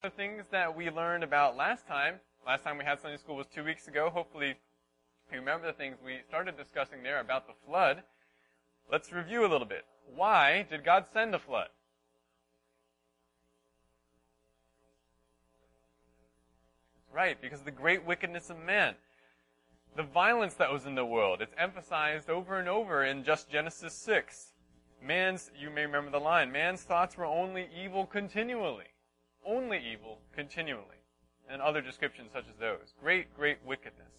The things that we learned about last time, last time we had Sunday school was two weeks ago. Hopefully you remember the things we started discussing there about the flood. Let's review a little bit. Why did God send a flood? Right, because the great wickedness of man. The violence that was in the world. It's emphasized over and over in just Genesis 6. Man's, you may remember the line, man's thoughts were only evil continually. Only evil continually. And other descriptions such as those. Great, great wickedness.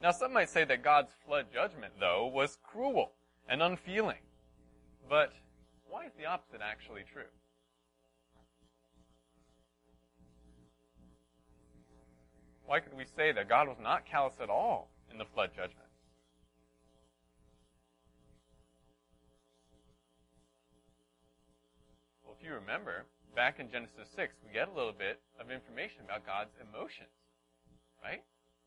Now some might say that God's flood judgment, though, was cruel and unfeeling. But why is the opposite actually true? Why could we say that God was not callous at all in the flood judgment? Well, if you remember, back in Genesis 6, we get a little bit of information about God's emotions. Right?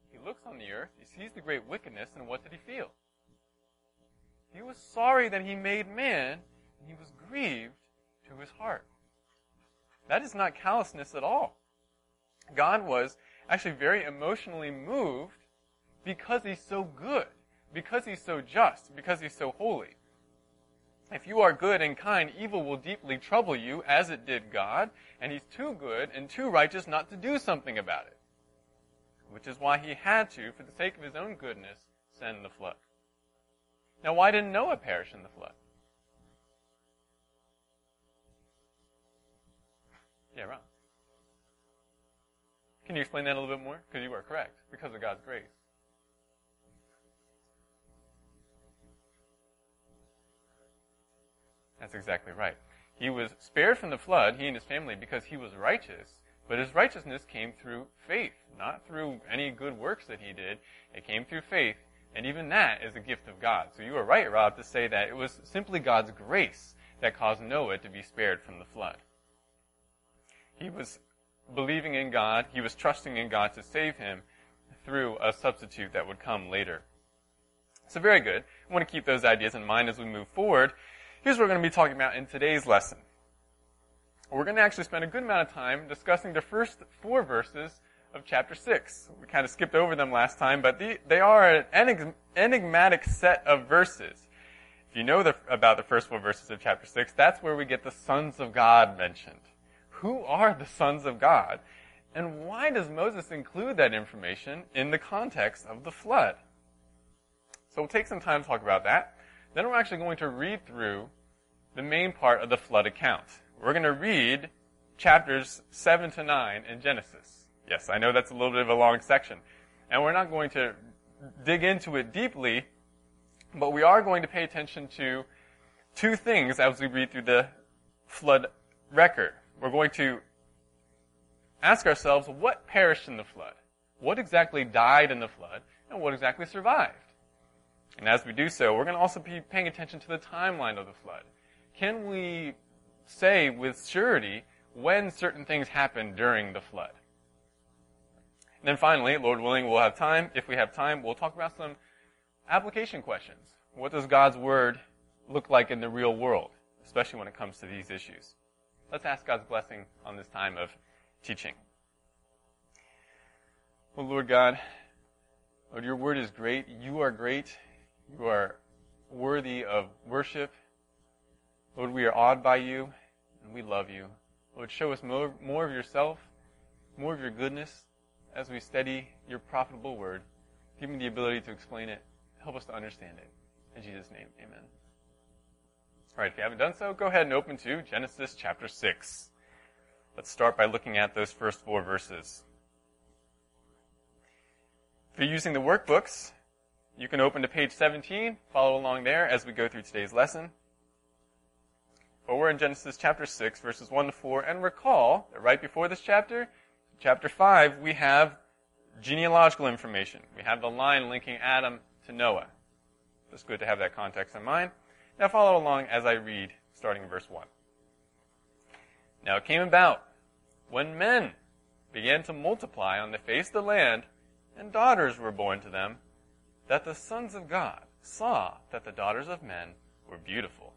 He looks on the earth, he sees the great wickedness, and what did he feel? He was sorry that he made man, and he was grieved to his heart. That is not callousness at all. God was actually very emotionally moved because he's so good, because he's so just, because he's so holy. If you are good and kind, evil will deeply trouble you, as it did God, and he's too good and too righteous not to do something about it. Which is why he had to, for the sake of his own goodness, send the flood. Now, why didn't Noah perish in the flood? Yeah, Ron. Can you explain that a little bit more? Because you are correct. Because of God's grace. That's exactly right. He was spared from the flood, he and his family, because he was righteous, but his righteousness came through faith, not through any good works that he did. It came through faith, and even that is a gift of God. So you are right, Rob, to say that it was simply God's grace that caused Noah to be spared from the flood. He was believing in God, he was trusting in God to save him through a substitute that would come later. So very good. I want to keep those ideas in mind as we move forward. Here's what we're going to be talking about in today's lesson. We're going to actually spend a good amount of time discussing the first four verses of chapter 6. We kind of skipped over them last time, but the, they are an enigmatic set of verses. If you know the, about the first four verses of chapter 6, that's where we get the sons of God mentioned who are the sons of God? And why does Moses include that information in the context of the flood? So we'll take some time to talk about that. Then we're actually going to read through the main part of the flood account. We're going to read chapters 7 to 9 in Genesis. Yes, I know that's a little bit of a long section. And we're not going to dig into it deeply, but we are going to pay attention to two things as we read through the flood record we're going to ask ourselves what perished in the flood? What exactly died in the flood? And what exactly survived? And as we do so, we're going to also be paying attention to the timeline of the flood. Can we say with surety when certain things happened during the flood? And then finally, Lord willing, we'll have time. If we have time, we'll talk about some application questions. What does God's Word look like in the real world, especially when it comes to these issues? Let's ask God's blessing on this time of teaching. Well, Lord God, Lord, your word is great. You are great. You are worthy of worship. Lord, we are awed by you and we love you. Lord, show us more, more of yourself, more of your goodness as we study your profitable word. Give me the ability to explain it. Help us to understand it. In Jesus' name, amen. All right, if you haven't done so, go ahead and open to Genesis chapter 6. Let's start by looking at those first four verses. If you're using the workbooks, you can open to page 17, follow along there as we go through today's lesson. But we're in Genesis chapter 6, verses 1 to 4, and recall that right before this chapter, chapter 5, we have genealogical information. We have the line linking Adam to Noah. It's good to have that context in mind. Now follow along as I read, starting in verse 1. Now it came about, when men began to multiply on the face of the land, and daughters were born to them, that the sons of God saw that the daughters of men were beautiful,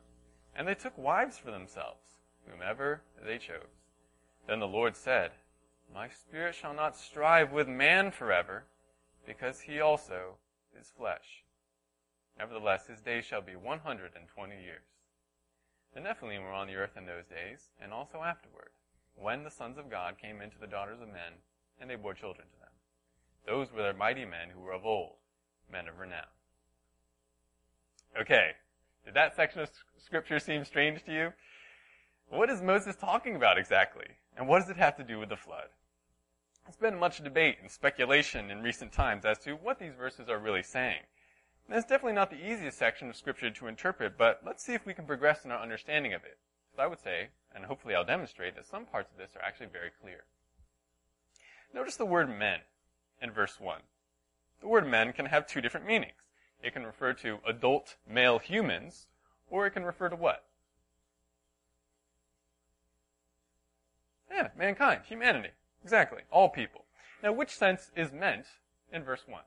and they took wives for themselves, whomever they chose. Then the Lord said, My spirit shall not strive with man forever, because he also is flesh. Nevertheless, his days shall be 120 years. The Nephilim were on the earth in those days, and also afterward, when the sons of God came into the daughters of men, and they bore children to them. Those were the mighty men who were of old, men of renown. Okay, did that section of scripture seem strange to you? What is Moses talking about exactly? And what does it have to do with the flood? There's been much debate and speculation in recent times as to what these verses are really saying. And it's definitely not the easiest section of scripture to interpret, but let's see if we can progress in our understanding of it. So I would say, and hopefully I'll demonstrate, that some parts of this are actually very clear. Notice the word men in verse 1. The word men can have two different meanings. It can refer to adult male humans, or it can refer to what? Yeah, mankind, humanity. Exactly. All people. Now, which sense is meant in verse 1?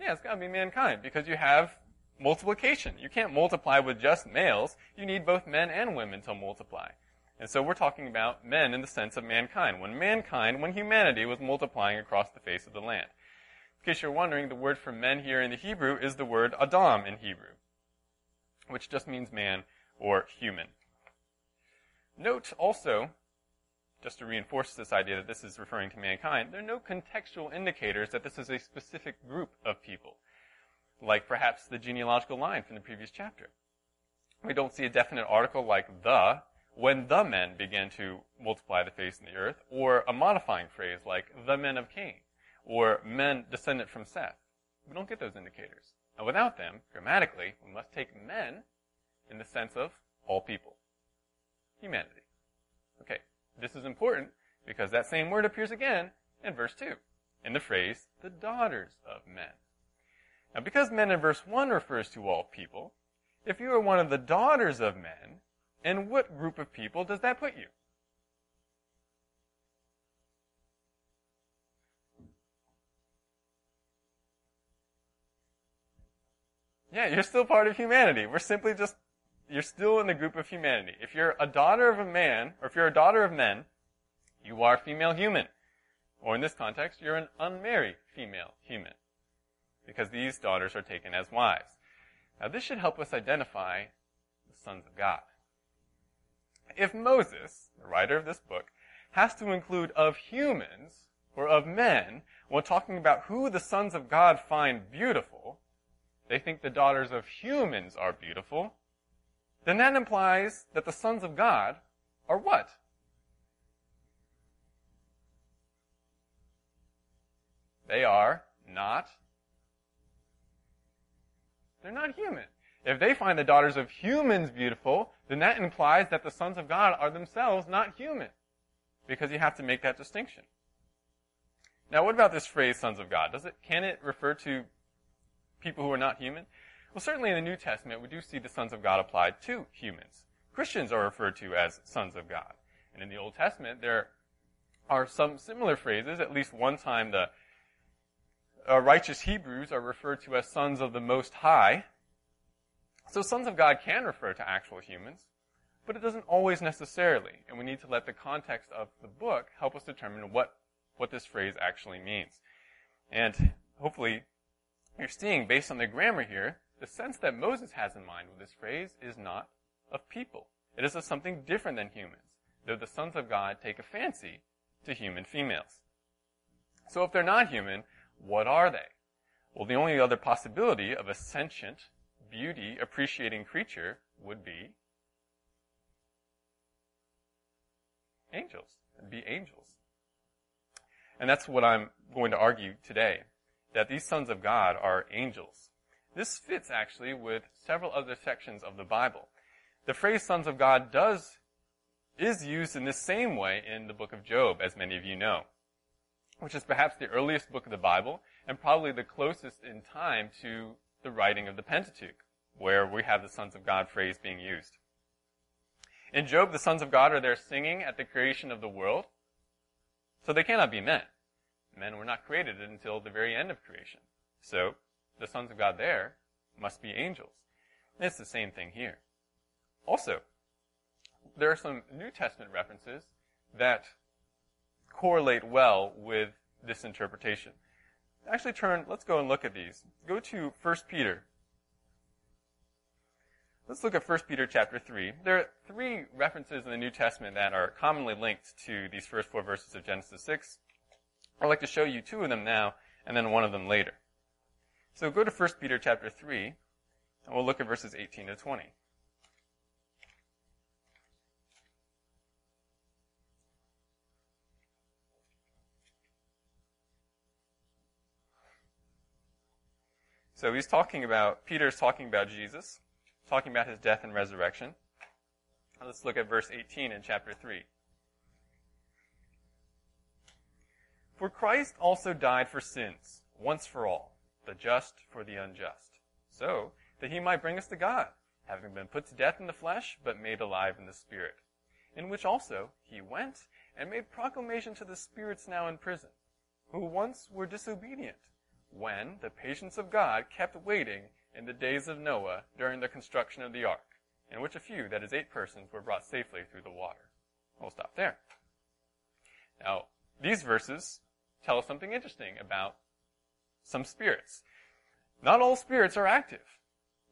Yeah, it's gotta be mankind, because you have multiplication. You can't multiply with just males. You need both men and women to multiply. And so we're talking about men in the sense of mankind. When mankind, when humanity was multiplying across the face of the land. In case you're wondering, the word for men here in the Hebrew is the word Adam in Hebrew, which just means man or human. Note also, just to reinforce this idea that this is referring to mankind, there are no contextual indicators that this is a specific group of people, like perhaps the genealogical line from the previous chapter. We don't see a definite article like the, when the men began to multiply the face of the earth, or a modifying phrase like the men of Cain, or men descendant from Seth. We don't get those indicators. And without them, grammatically, we must take men in the sense of all people. Humanity. Okay, this is important because that same word appears again in verse 2, in the phrase, the daughters of men. Now because men in verse 1 refers to all people, if you are one of the daughters of men, in what group of people does that put you? Yeah, you're still part of humanity. We're simply just, you're still in the group of humanity. If you're a daughter of a man, or if you're a daughter of men, you are female human. Or in this context, you're an unmarried female human. Because these daughters are taken as wives. Now this should help us identify the sons of God. If Moses, the writer of this book, has to include of humans, or of men, when talking about who the sons of God find beautiful, they think the daughters of humans are beautiful, then that implies that the sons of God are what? They are not. They're not human. If they find the daughters of humans beautiful, then that implies that the sons of God are themselves not human. Because you have to make that distinction. Now what about this phrase, sons of God? Does it, can it refer to people who are not human? Well, certainly in the New Testament, we do see the sons of God applied to humans. Christians are referred to as sons of God. And in the Old Testament, there are some similar phrases. At least one time, the uh, righteous Hebrews are referred to as sons of the Most High. So sons of God can refer to actual humans, but it doesn't always necessarily. And we need to let the context of the book help us determine what, what this phrase actually means. And hopefully you're seeing, based on the grammar here, the sense that Moses has in mind with this phrase is not of people. It is of something different than humans, though the sons of God take a fancy to human females. So if they're not human, what are they? Well, the only other possibility of a sentient, beauty appreciating creature would be angels. It'd be angels. And that's what I'm going to argue today that these sons of God are angels. This fits actually with several other sections of the Bible. The phrase sons of God does, is used in the same way in the book of Job, as many of you know, which is perhaps the earliest book of the Bible and probably the closest in time to the writing of the Pentateuch, where we have the sons of God phrase being used. In Job, the sons of God are there singing at the creation of the world, so they cannot be men. Men were not created until the very end of creation. So, the sons of God there must be angels. And it's the same thing here. Also, there are some New Testament references that correlate well with this interpretation. Actually turn, let's go and look at these. Go to 1 Peter. Let's look at 1 Peter chapter 3. There are three references in the New Testament that are commonly linked to these first four verses of Genesis 6. I'd like to show you two of them now, and then one of them later. So go to 1 Peter chapter 3, and we'll look at verses 18 to 20. So he's talking about, Peter's talking about Jesus, talking about his death and resurrection. Let's look at verse 18 in chapter 3. For Christ also died for sins, once for all, the just for the unjust, so that he might bring us to God, having been put to death in the flesh, but made alive in the spirit, in which also he went and made proclamation to the spirits now in prison, who once were disobedient when the patience of God kept waiting in the days of Noah during the construction of the ark, in which a few, that is eight persons, were brought safely through the water. We'll stop there. Now, these verses tell us something interesting about some spirits. Not all spirits are active.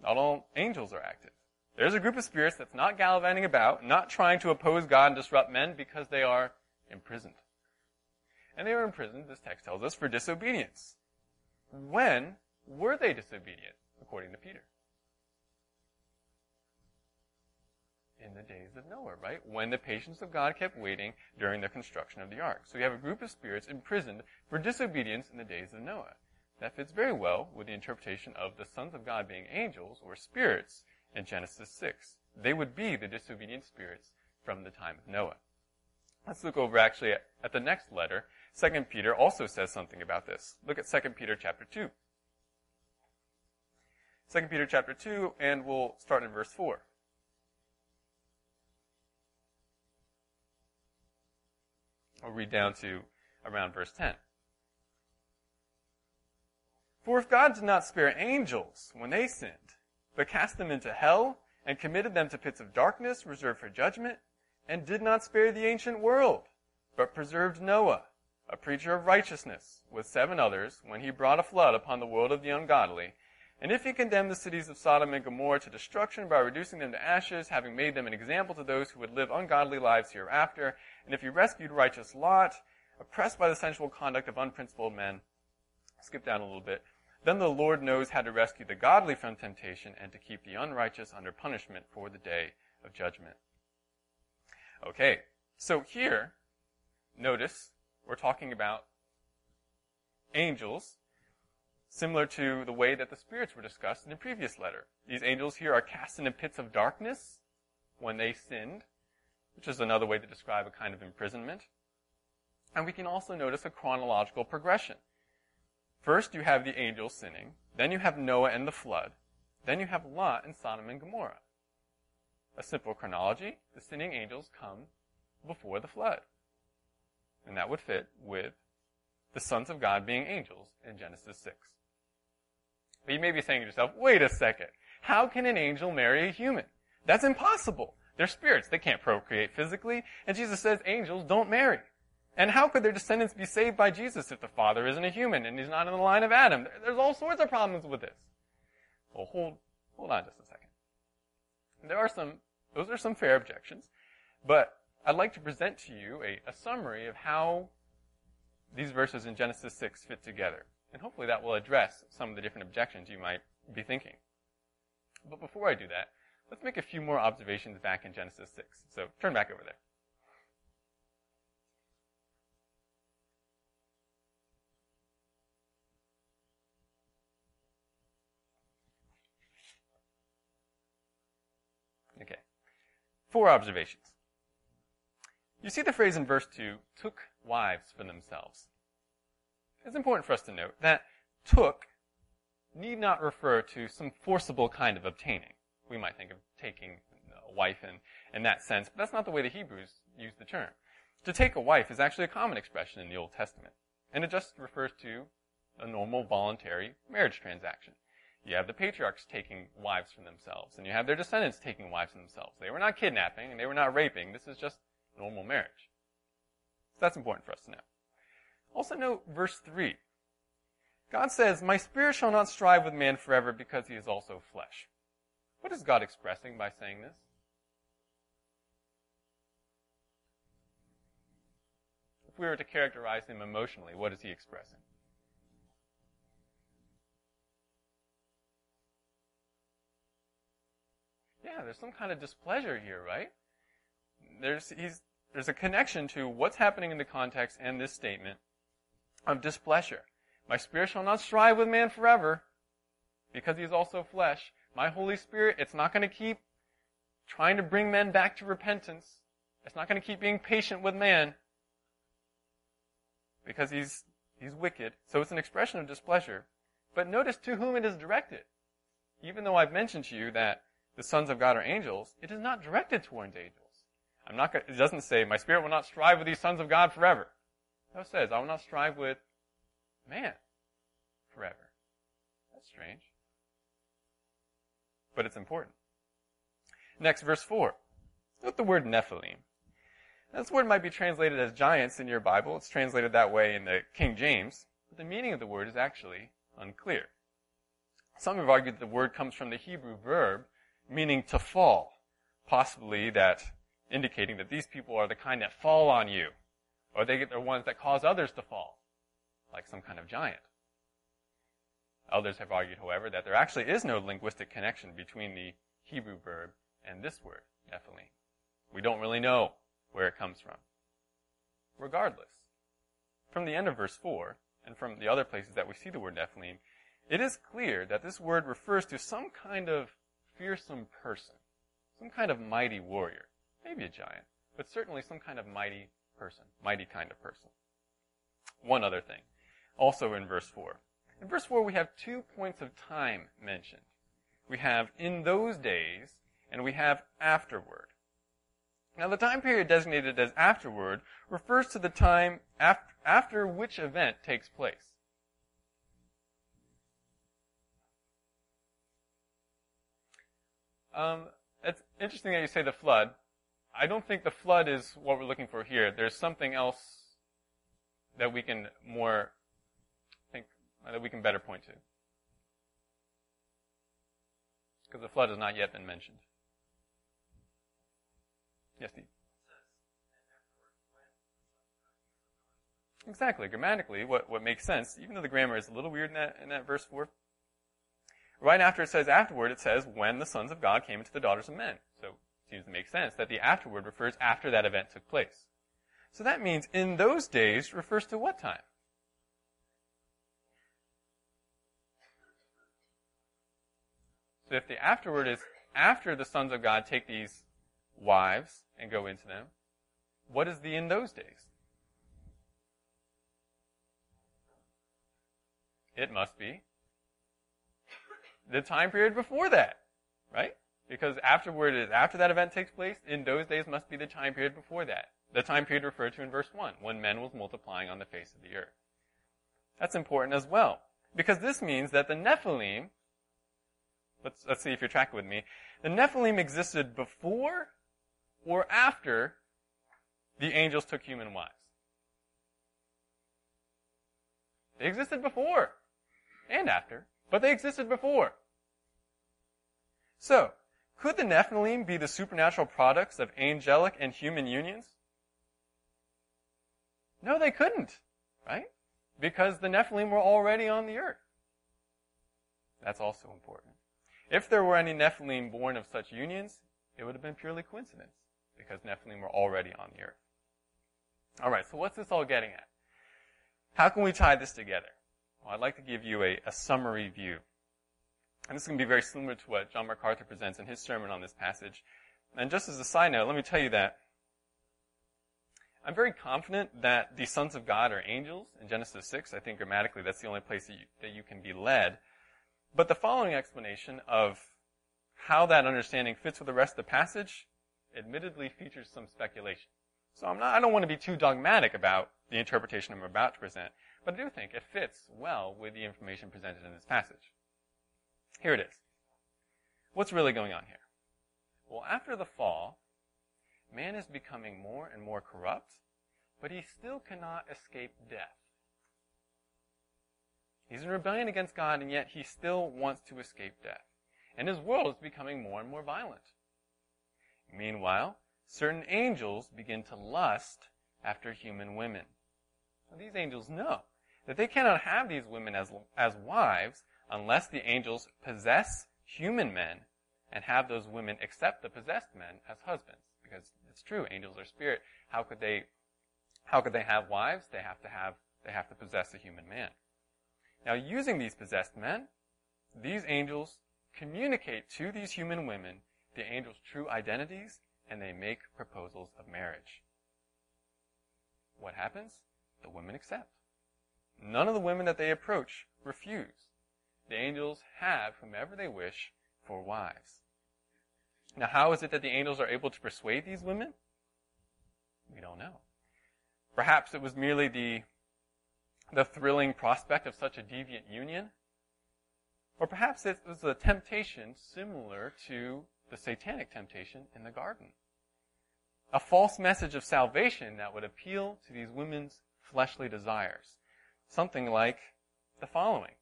Not all angels are active. There's a group of spirits that's not gallivanting about, not trying to oppose God and disrupt men because they are imprisoned. And they are imprisoned, this text tells us, for disobedience. When were they disobedient, according to Peter? In the days of Noah, right? When the patience of God kept waiting during the construction of the ark. So you have a group of spirits imprisoned for disobedience in the days of Noah. That fits very well with the interpretation of the sons of God being angels or spirits in Genesis 6. They would be the disobedient spirits from the time of Noah. Let's look over actually at, the next letter, Second Peter also says something about this. Look at Second Peter chapter 2. Second Peter chapter 2, and we'll start in verse 4. I'll read down to around verse 10. For if God did not spare angels when they sinned, but cast them into hell, and committed them to pits of darkness reserved for judgment, and did not spare the ancient world, but preserved Noah, a preacher of righteousness, with seven others, when he brought a flood upon the world of the ungodly, and if he condemned the cities of Sodom and Gomorrah to destruction by reducing them to ashes, having made them an example to those who would live ungodly lives hereafter, and if he rescued righteous Lot, oppressed by the sensual conduct of unprincipled men, skip down a little bit, then the Lord knows how to rescue the godly from temptation and to keep the unrighteous under punishment for the day of judgment. Okay, so here, notice we're talking about angels, similar to the way that the spirits were discussed in the previous letter. These angels here are cast into pits of darkness when they sinned, which is another way to describe a kind of imprisonment. And we can also notice a chronological progression. First, you have the angels sinning. Then you have Noah and the flood. Then you have Lot and Sodom and Gomorrah. A simple chronology. The sinning angels come before the flood. And that would fit with the sons of God being angels in Genesis 6. But you may be saying to yourself, wait a second. How can an angel marry a human? That's impossible. They're spirits. They can't procreate physically. And Jesus says angels don't marry. And how could their descendants be saved by Jesus if the father isn't a human and he's not in the line of Adam? There's all sorts of problems with this. Well, hold, hold on just a second. There are some, those are some fair objections, but I'd like to present to you a, a summary of how these verses in Genesis 6 fit together. And hopefully that will address some of the different objections you might be thinking. But before I do that, let's make a few more observations back in Genesis 6. So turn back over there. Okay. Four observations. You see the phrase in verse 2, took wives for themselves. It's important for us to note that took need not refer to some forcible kind of obtaining. We might think of taking a wife in, in that sense, but that's not the way the Hebrews use the term. To take a wife is actually a common expression in the Old Testament, and it just refers to a normal voluntary marriage transaction. You have the patriarchs taking wives from themselves, and you have their descendants taking wives from themselves. They were not kidnapping, and they were not raping. This is just normal marriage. So that's important for us to know. Also note verse 3. God says, My spirit shall not strive with man forever because he is also flesh. What is God expressing by saying this? If we were to characterize him emotionally, what is he expressing? Yeah, there's some kind of displeasure here, right? There's, he's, there's a connection to what's happening in the context and this statement of displeasure. My spirit shall not strive with man forever, because he is also flesh. My Holy Spirit, it's not going to keep trying to bring men back to repentance. It's not going to keep being patient with man, because he's, he's wicked. So it's an expression of displeasure. But notice to whom it is directed. Even though I've mentioned to you that the sons of God are angels, it is not directed towards angels. I'm not it doesn't say, my spirit will not strive with these sons of God forever. No, it says, I will not strive with man forever. That's strange. But it's important. Next, verse 4. Note the word Nephilim. This word might be translated as giants in your Bible. It's translated that way in the King James. But the meaning of the word is actually unclear. Some have argued that the word comes from the Hebrew verb meaning to fall, possibly that indicating that these people are the kind that fall on you, or they are the ones that cause others to fall, like some kind of giant. Others have argued, however, that there actually is no linguistic connection between the Hebrew verb and this word, Nephilim. We don't really know where it comes from. Regardless, from the end of verse 4, and from the other places that we see the word Nephilim, it is clear that this word refers to some kind of fearsome person, some kind of mighty warrior, maybe a giant, but certainly some kind of mighty person, mighty kind of person. One other thing, also in verse 4. In verse 4, we have two points of time mentioned. We have in those days, and we have afterward. Now, the time period designated as afterward refers to the time after, after which event takes place. Um, it's interesting that you say the flood. I don't think the flood is what we're looking for here. There's something else that we can more think that we can better point to. Because the flood has not yet been mentioned. Yes, Steve. Exactly. Grammatically, what, what makes sense, even though the grammar is a little weird in that, in that verse 4, Right after it says afterward, it says when the sons of God came into the daughters of men. So seems to make sense that the afterward refers after that event took place. So that means in those days refers to what time? So if the afterward is after the sons of God take these wives and go into them, what is the in those days? It must be the time period before that, right? Because afterward is after that event takes place, in those days must be the time period before that. The time period referred to in verse 1, when men was multiplying on the face of the earth. That's important as well. Because this means that the Nephilim, let's, let's see if you're tracking with me, the Nephilim existed before or after the angels took human wives. They existed before and after. But they existed before. So, could the Nephilim be the supernatural products of angelic and human unions? No, they couldn't, right? Because the Nephilim were already on the earth. That's also important. If there were any Nephilim born of such unions, it would have been purely coincidence, because Nephilim were already on the earth. Alright, so what's this all getting at? How can we tie this together? Well, I'd like to give you a, a summary view. And this is going to be very similar to what John MacArthur presents in his sermon on this passage. And just as a side note, let me tell you that I'm very confident that the sons of God are angels in Genesis 6. I think grammatically that's the only place that you, that you can be led. But the following explanation of how that understanding fits with the rest of the passage admittedly features some speculation. So I'm not, I don't want to be too dogmatic about the interpretation I'm about to present. But I do think it fits well with the information presented in this passage. Here it is. What's really going on here? Well, after the fall, man is becoming more and more corrupt, but he still cannot escape death. He's in rebellion against God, and yet he still wants to escape death. And his world is becoming more and more violent. Meanwhile, certain angels begin to lust after human women. Now, these angels know that they cannot have these women as, as wives unless the angels possess human men and have those women accept the possessed men as husbands. Because it's true, angels are spirit. How could they, how could they have wives? They have to have, they have to possess a human man. Now using these possessed men, these angels communicate to these human women the angels' true identities and they make proposals of marriage. What happens? The women accept. None of the women that they approach refuse. The angels have whomever they wish for wives. Now, how is it that the angels are able to persuade these women? We don't know. Perhaps it was merely the, the thrilling prospect of such a deviant union. Or perhaps it was a temptation similar to the satanic temptation in the garden. A false message of salvation that would appeal to these women's fleshly desires. Something like the following.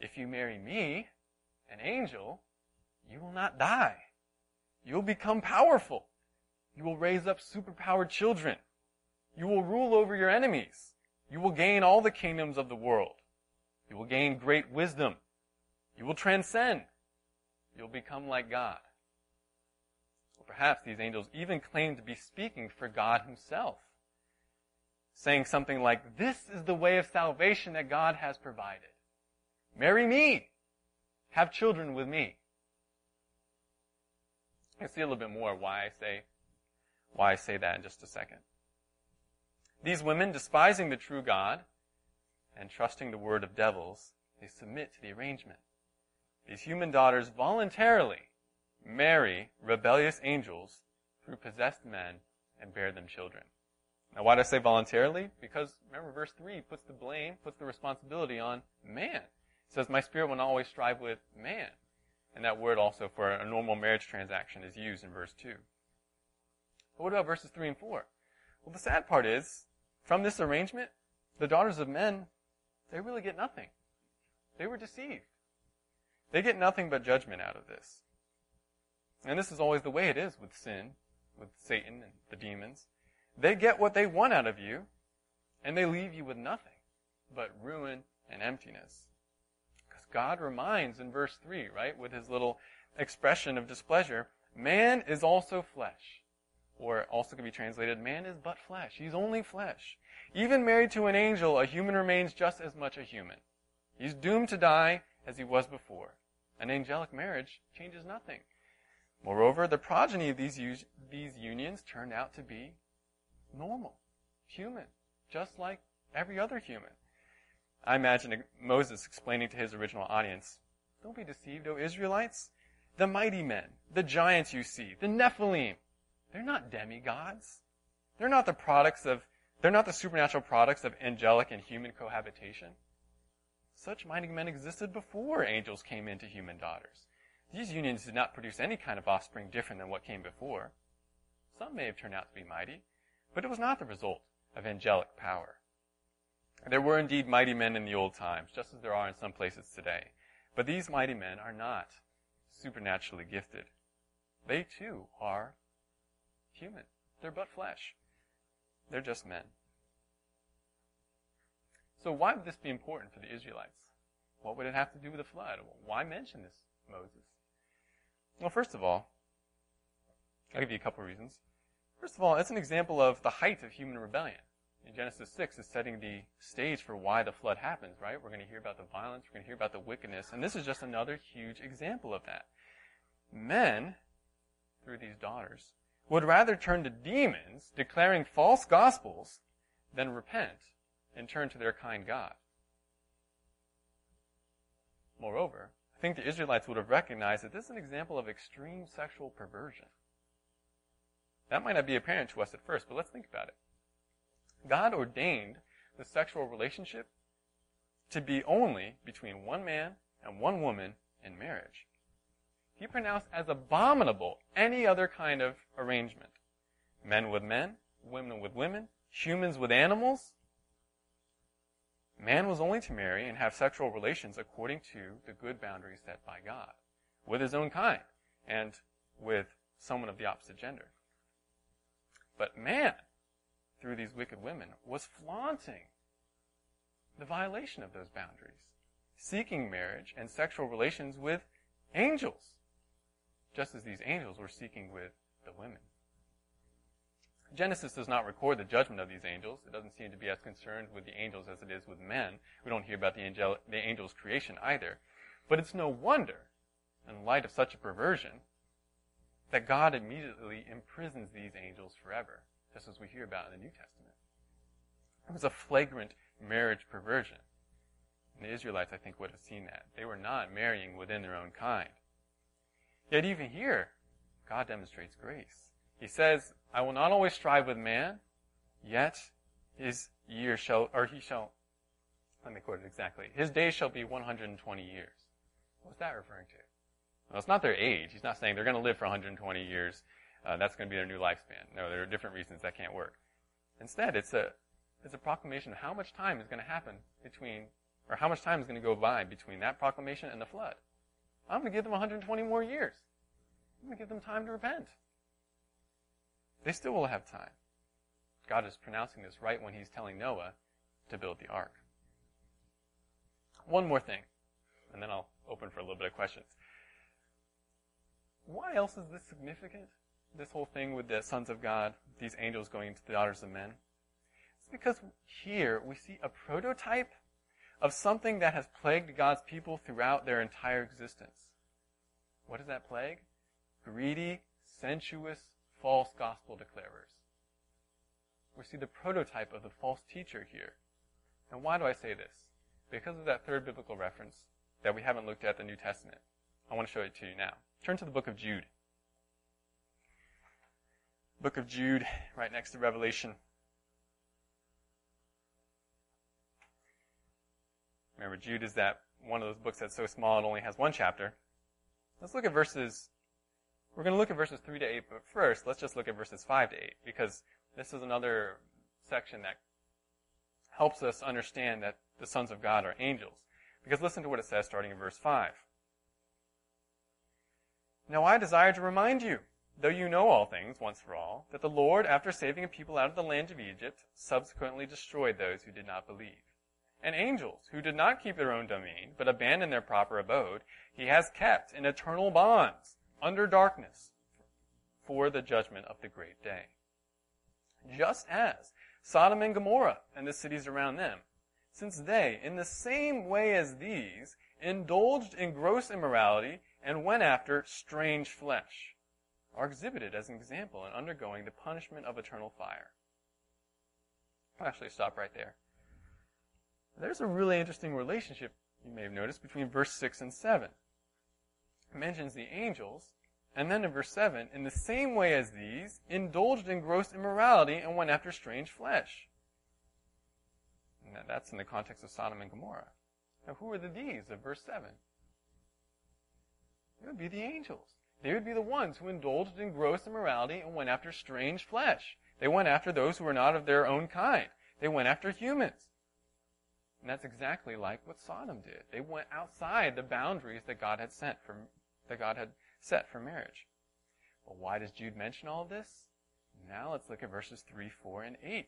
If you marry me, an angel, you will not die. You'll become powerful. You will raise up superpowered children. You will rule over your enemies. You will gain all the kingdoms of the world. You will gain great wisdom. You will transcend. You'll become like God. Or perhaps these angels even claim to be speaking for God himself. Saying something like, this is the way of salvation that God has provided. Marry me. Have children with me. You'll see a little bit more why I say, why I say that in just a second. These women, despising the true God and trusting the word of devils, they submit to the arrangement. These human daughters voluntarily marry rebellious angels through possessed men and bear them children. Now why do I say voluntarily? Because remember verse 3 puts the blame, puts the responsibility on man. Says, my spirit will not always strive with man. And that word also for a normal marriage transaction is used in verse 2. But what about verses 3 and 4? Well, the sad part is, from this arrangement, the daughters of men, they really get nothing. They were deceived. They get nothing but judgment out of this. And this is always the way it is with sin, with Satan and the demons. They get what they want out of you, and they leave you with nothing but ruin and emptiness. God reminds in verse 3, right, with his little expression of displeasure, man is also flesh. Or also can be translated, man is but flesh. He's only flesh. Even married to an angel, a human remains just as much a human. He's doomed to die as he was before. An angelic marriage changes nothing. Moreover, the progeny of these, these unions turned out to be normal, human, just like every other human. I imagine Moses explaining to his original audience, Don't be deceived, O Israelites. The mighty men, the giants you see, the Nephilim, they're not demigods. They're not the products of, they're not the supernatural products of angelic and human cohabitation. Such mighty men existed before angels came into human daughters. These unions did not produce any kind of offspring different than what came before. Some may have turned out to be mighty, but it was not the result of angelic power. There were indeed mighty men in the old times, just as there are in some places today. But these mighty men are not supernaturally gifted. They too are human. They're but flesh. They're just men. So why would this be important for the Israelites? What would it have to do with the flood? Why mention this, Moses? Well, first of all, I'll give you a couple of reasons. First of all, it's an example of the height of human rebellion in Genesis 6 is setting the stage for why the flood happens, right? We're going to hear about the violence, we're going to hear about the wickedness, and this is just another huge example of that. Men, through these daughters, would rather turn to demons, declaring false gospels, than repent and turn to their kind God. Moreover, I think the Israelites would have recognized that this is an example of extreme sexual perversion. That might not be apparent to us at first, but let's think about it. God ordained the sexual relationship to be only between one man and one woman in marriage. He pronounced as abominable any other kind of arrangement. Men with men, women with women, humans with animals. Man was only to marry and have sexual relations according to the good boundaries set by God, with his own kind, and with someone of the opposite gender. But man, through these wicked women, was flaunting the violation of those boundaries, seeking marriage and sexual relations with angels, just as these angels were seeking with the women. Genesis does not record the judgment of these angels. It doesn't seem to be as concerned with the angels as it is with men. We don't hear about the, angel, the angels' creation either. But it's no wonder, in light of such a perversion, that God immediately imprisons these angels forever, just as we hear about in the New Testament. It was a flagrant marriage perversion. And the Israelites, I think, would have seen that. They were not marrying within their own kind. Yet even here, God demonstrates grace. He says, I will not always strive with man, yet his years shall, or he shall, let me quote it exactly, his days shall be 120 years. What's that referring to? Well, it's not their age. He's not saying they're going to live for 120 years. Uh, that's going to be their new lifespan. No, there are different reasons that can't work. Instead, it's a, it's a proclamation of how much time is going to happen between, or how much time is going to go by between that proclamation and the flood. I'm going to give them 120 more years. I'm going to give them time to repent. They still will have time. God is pronouncing this right when he's telling Noah to build the ark. One more thing, and then I'll open for a little bit of questions. Why else is this significant? This whole thing with the sons of God, these angels going into the daughters of men? It's because here we see a prototype of something that has plagued God's people throughout their entire existence. What is that plague? Greedy, sensuous, false gospel declarers. We see the prototype of the false teacher here. And why do I say this? Because of that third biblical reference that we haven't looked at the New Testament. I want to show it to you now. Turn to the book of Jude. Book of Jude, right next to Revelation. Remember, Jude is that one of those books that's so small it only has one chapter. Let's look at verses we're going to look at verses 3 to 8, but first, let's just look at verses 5 to 8, because this is another section that helps us understand that the sons of God are angels. Because listen to what it says starting in verse 5. Now I desire to remind you, though you know all things once for all, that the Lord, after saving a people out of the land of Egypt, subsequently destroyed those who did not believe. And angels, who did not keep their own domain, but abandoned their proper abode, he has kept in eternal bonds under darkness for the judgment of the great day. Just as Sodom and Gomorrah and the cities around them, since they, in the same way as these, indulged in gross immorality and went after strange flesh, are exhibited as an example in undergoing the punishment of eternal fire. I'll actually stop right there. There's a really interesting relationship you may have noticed between verse 6 and 7 It mentions the angels, and then in verse 7, in the same way as these, indulged in gross immorality and went after strange flesh. Now that's in the context of Sodom and Gomorrah. Now, who are the these of verse 7? It would be the angels. They would be the ones who indulged in gross immorality and went after strange flesh. They went after those who were not of their own kind. They went after humans. And that's exactly like what Sodom did. They went outside the boundaries that God had sent for, that God had set for marriage. Well, why does Jude mention all this? Now let's look at verses 3, 4, and 8.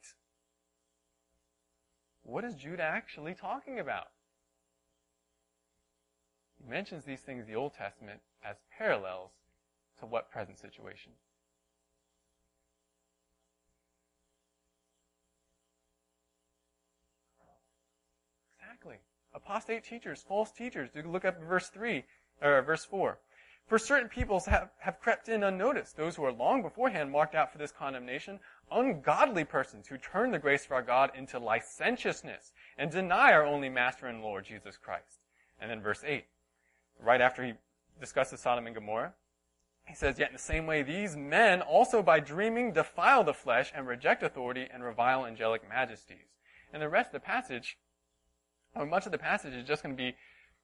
What is Jude actually talking about? He mentions these things in the Old Testament as parallels to what present situation? Exactly. Apostate teachers, false teachers. You look up verse 3, or verse 4. For certain peoples have, have crept in unnoticed, those who are long beforehand marked out for this condemnation, ungodly persons who turn the grace of our God into licentiousness and deny our only Master and Lord Jesus Christ. And then verse 8, right after he discusses Sodom and Gomorrah, he says, Yet in the same way, these men also by dreaming defile the flesh and reject authority and revile angelic majesties. And the rest of the passage, or much of the passage is just going to be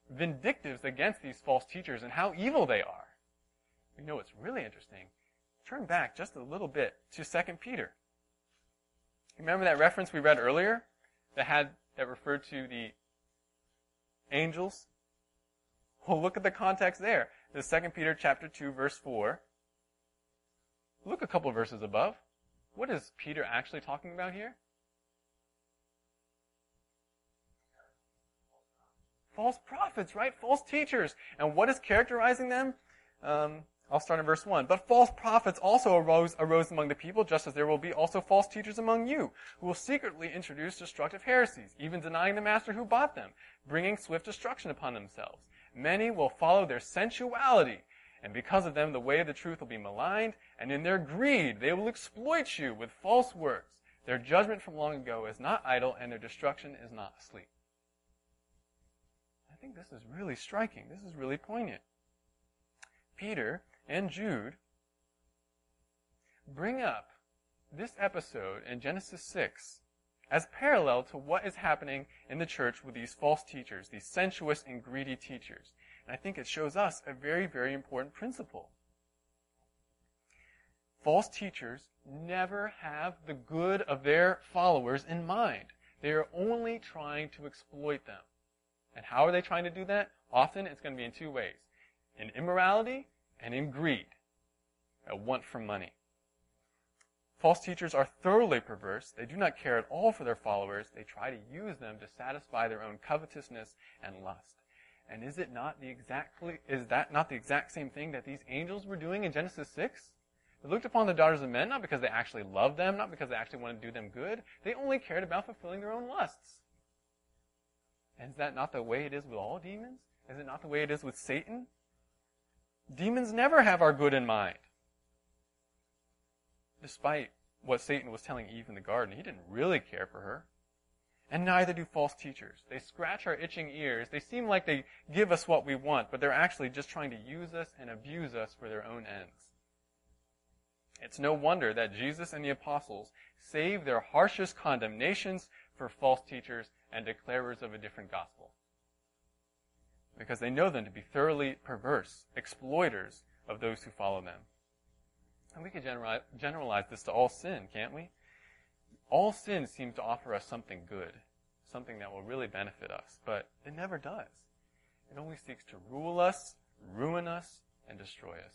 vindictives against these false teachers and how evil they are. You know what's really interesting? Turn back just a little bit to 2 Peter. Remember that reference we read earlier that had that referred to the angels? Well, look at the context there. The 2 Peter chapter 2 verse 4. Look a couple verses above. What is Peter actually talking about here? False prophets, right? False teachers. And what is characterizing them? Um, I'll start in verse 1. But false prophets also arose, arose among the people, just as there will be also false teachers among you, who will secretly introduce destructive heresies, even denying the master who bought them, bringing swift destruction upon themselves. Many will follow their sensuality, and because of them the way of the truth will be maligned, and in their greed they will exploit you with false words. Their judgment from long ago is not idle, and their destruction is not asleep. I think this is really striking. This is really poignant. Peter and Jude bring up this episode in Genesis 6 as parallel to what is happening in the church with these false teachers, these sensuous and greedy teachers. And I think it shows us a very, very important principle. False teachers never have the good of their followers in mind. They are only trying to exploit them. And how are they trying to do that? Often it's going to be in two ways. In immorality and in greed. A want for money. False teachers are thoroughly perverse. They do not care at all for their followers. They try to use them to satisfy their own covetousness and lust. And is it not the exactly, is that not the exact same thing that these angels were doing in Genesis 6? They looked upon the daughters of men not because they actually loved them, not because they actually wanted to do them good. They only cared about fulfilling their own lusts. And is that not the way it is with all demons? Is it not the way it is with Satan? Demons never have our good in mind. Despite what Satan was telling Eve in the garden, he didn't really care for her. And neither do false teachers. They scratch our itching ears. They seem like they give us what we want, but they're actually just trying to use us and abuse us for their own ends. It's no wonder that Jesus and the apostles save their harshest condemnations for false teachers and declarers of a different gospel because they know them to be thoroughly perverse, exploiters of those who follow them. And we can generalize this to all sin, can't we? All sin seems to offer us something good, something that will really benefit us, but it never does. It only seeks to rule us, ruin us, and destroy us.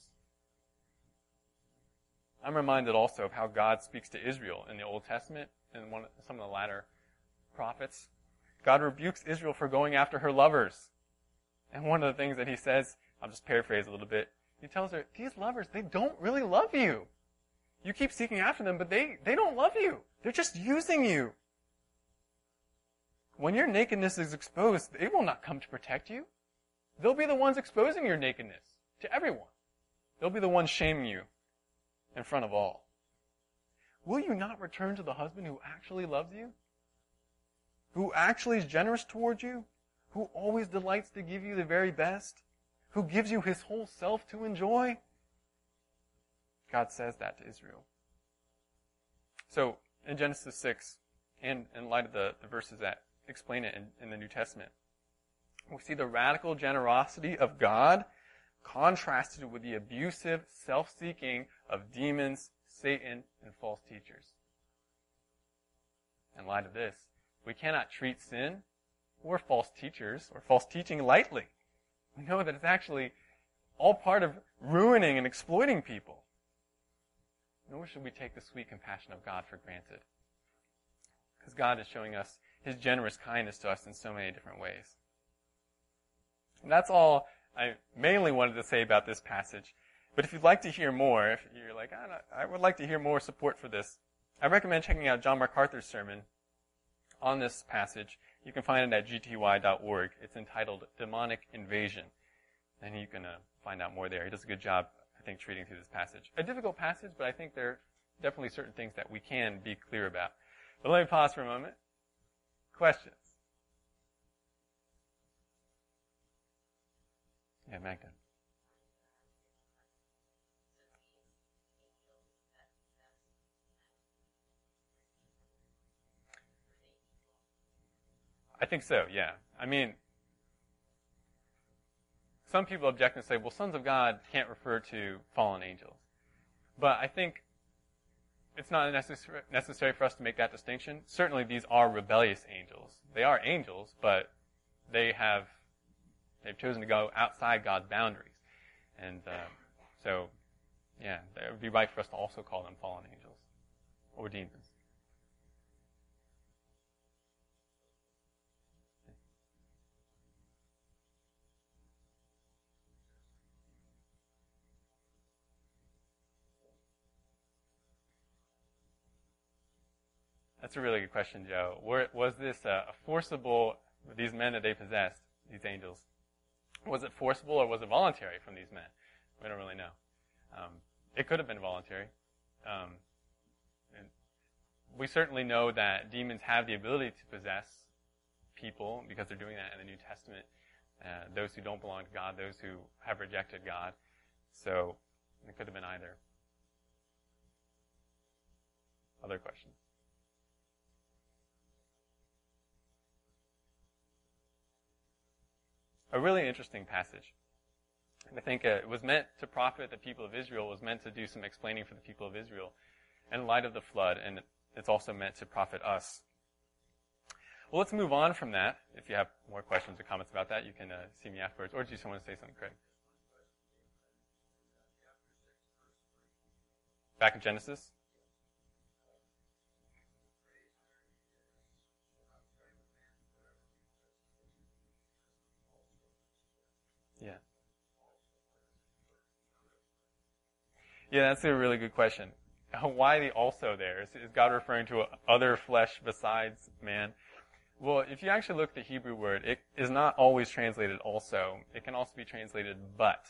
I'm reminded also of how God speaks to Israel in the Old Testament and one, some of the latter prophets. God rebukes Israel for going after her lovers. And one of the things that he says, I'll just paraphrase a little bit. He tells her, these lovers, they don't really love you. You keep seeking after them, but they, they don't love you. They're just using you. When your nakedness is exposed, they will not come to protect you. They'll be the ones exposing your nakedness to everyone. They'll be the ones shaming you in front of all. Will you not return to the husband who actually loves you? Who actually is generous towards you? who always delights to give you the very best, who gives you his whole self to enjoy. God says that to Israel. So, in Genesis 6, and in light of the, the verses that explain it in, in the New Testament, we see the radical generosity of God contrasted with the abusive self-seeking of demons, Satan, and false teachers. In light of this, we cannot treat sin or false teachers or false teaching lightly. We know that it's actually all part of ruining and exploiting people. Nor should we take the sweet compassion of God for granted. Because God is showing us His generous kindness to us in so many different ways. And that's all I mainly wanted to say about this passage. But if you'd like to hear more, if you're like, I, I would like to hear more support for this, I recommend checking out John MacArthur's sermon on this passage you can find it at gty.org. It's entitled Demonic Invasion. And you can uh, find out more there. He does a good job, I think, treating through this passage. A difficult passage, but I think there are definitely certain things that we can be clear about. But let me pause for a moment. Questions? Yeah, Magda. I think so, yeah. I mean, some people object and say, well, sons of God can't refer to fallen angels. But I think it's not necessary, necessary for us to make that distinction. Certainly these are rebellious angels. They are angels, but they have, they've chosen to go outside God's boundaries. And, uh, so, yeah, it would be right for us to also call them fallen angels or demons. That's a really good question, Joe. Were, was this a forcible, these men that they possessed, these angels, was it forcible or was it voluntary from these men? We don't really know. Um, it could have been voluntary. Um, we certainly know that demons have the ability to possess people because they're doing that in the New Testament. Uh, those who don't belong to God, those who have rejected God. So it could have been either. Other questions? A really interesting passage. I think uh, it was meant to profit the people of Israel, was meant to do some explaining for the people of Israel in light of the flood, and it's also meant to profit us. Well, let's move on from that. If you have more questions or comments about that, you can uh, see me afterwards. Or do you just want to say something, Craig? Back in Genesis? Yeah, that's a really good question. Why the also there? Is, is God referring to other flesh besides man? Well, if you actually look at the Hebrew word, it is not always translated also. It can also be translated but,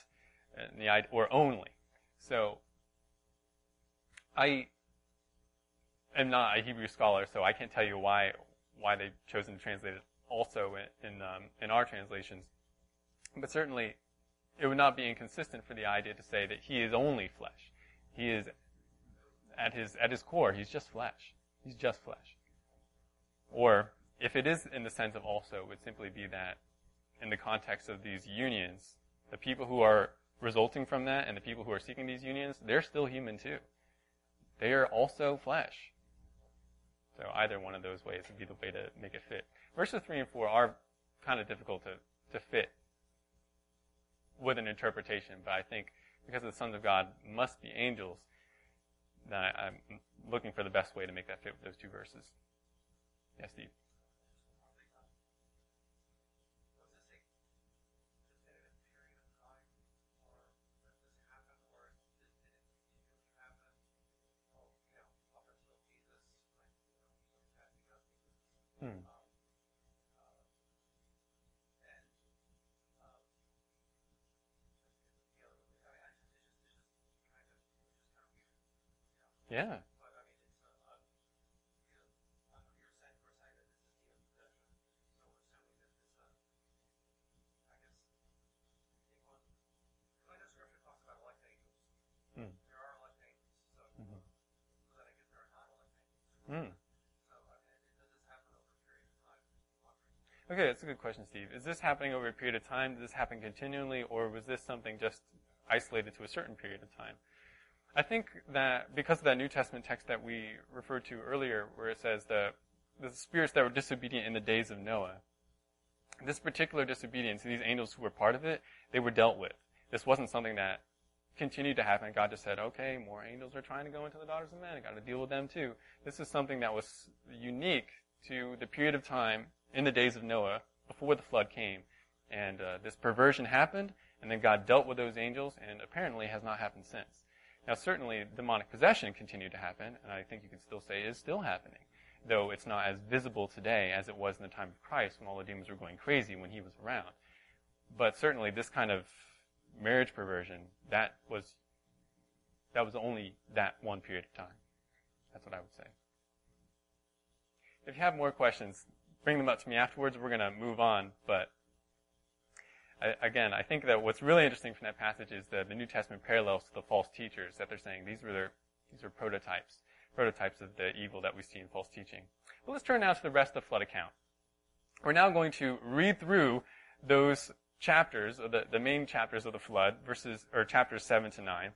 or only. So, I am not a Hebrew scholar, so I can't tell you why why they've chosen to translate it also in in, um, in our translations. But certainly, it would not be inconsistent for the idea to say that he is only flesh. He is at his at his core, he's just flesh. He's just flesh. Or if it is in the sense of also, it would simply be that in the context of these unions, the people who are resulting from that and the people who are seeking these unions, they're still human too. They are also flesh. So either one of those ways would be the way to make it fit. Verses 3 and 4 are kind of difficult to, to fit with an interpretation, but I think because the sons of God must be angels, then I, am looking for the best way to make that fit with those two verses. Yes, Steve. Yeah. Hmm. Okay, that's a good question, Steve. Is this happening over a period of time? Does this happen continually, or was this something just isolated to a certain period of time? I think that because of that New Testament text that we referred to earlier, where it says the, the spirits that were disobedient in the days of Noah, this particular disobedience, these angels who were part of it, they were dealt with. This wasn't something that continued to happen. God just said, okay, more angels are trying to go into the daughters of men. I got to deal with them too. This is something that was unique to the period of time in the days of Noah before the flood came. And uh, this perversion happened, and then God dealt with those angels, and apparently has not happened since. Now, certainly, demonic possession continued to happen, and I think you could still say is still happening, though it's not as visible today as it was in the time of Christ when all the demons were going crazy when he was around. But certainly, this kind of marriage perversion, that was that was only that one period of time. That's what I would say. If you have more questions, bring them up to me afterwards. We're going to move on, but again, I think that what's really interesting from that passage is the, the New Testament parallels to the false teachers that they're saying these were their, these are prototypes, prototypes of the evil that we see in false teaching. But let's turn now to the rest of the flood account. We're now going to read through those chapters, the, the main chapters of the flood, verses, or chapters 7 to 9.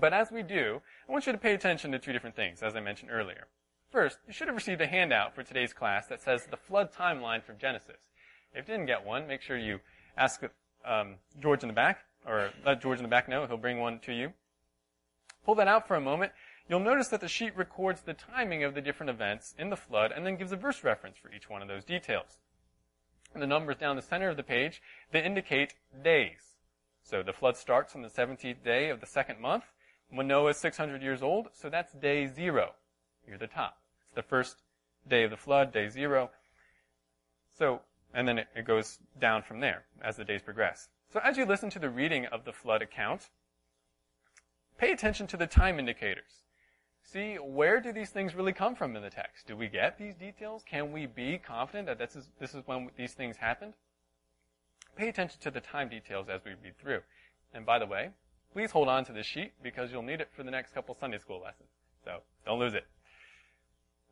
But as we do, I want you to pay attention to two different things, as I mentioned earlier. First, you should have received a handout for today's class that says the flood timeline from Genesis. If you didn't get one, make sure you ask um, George in the back, or let George in the back know. He'll bring one to you. Pull that out for a moment. You'll notice that the sheet records the timing of the different events in the flood and then gives a verse reference for each one of those details. And the numbers down the center of the page, they indicate days. So the flood starts on the 17th day of the second month when Noah is 600 years old, so that's day zero near the top. It's the first day of the flood, day zero. So, and then it, it goes down from there as the days progress. So as you listen to the reading of the flood account, pay attention to the time indicators. See, where do these things really come from in the text? Do we get these details? Can we be confident that this is, this is when these things happened? Pay attention to the time details as we read through. And by the way, please hold on to this sheet because you'll need it for the next couple Sunday school lessons. So don't lose it.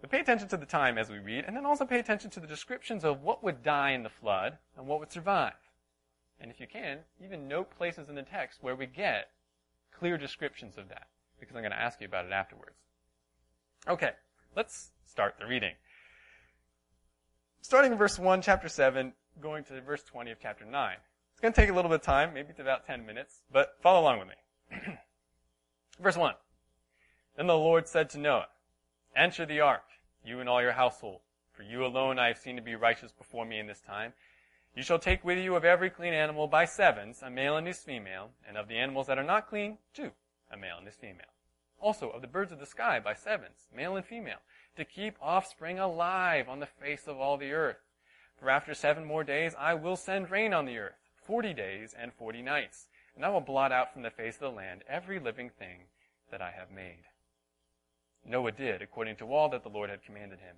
But pay attention to the time as we read, and then also pay attention to the descriptions of what would die in the flood and what would survive. And if you can, even note places in the text where we get clear descriptions of that, because I'm going to ask you about it afterwards. Okay, let's start the reading. Starting in verse 1, chapter 7, going to verse 20 of chapter 9. It's going to take a little bit of time, maybe it's about 10 minutes, but follow along with me. verse 1. Then the Lord said to Noah, Enter the ark, you and all your household, for you alone I have seen to be righteous before me in this time. You shall take with you of every clean animal by sevens, a male and his female, and of the animals that are not clean, two, a male and his female. Also of the birds of the sky by sevens, male and female, to keep offspring alive on the face of all the earth. For after seven more days I will send rain on the earth, forty days and forty nights, and I will blot out from the face of the land every living thing that I have made. Noah did according to all that the Lord had commanded him.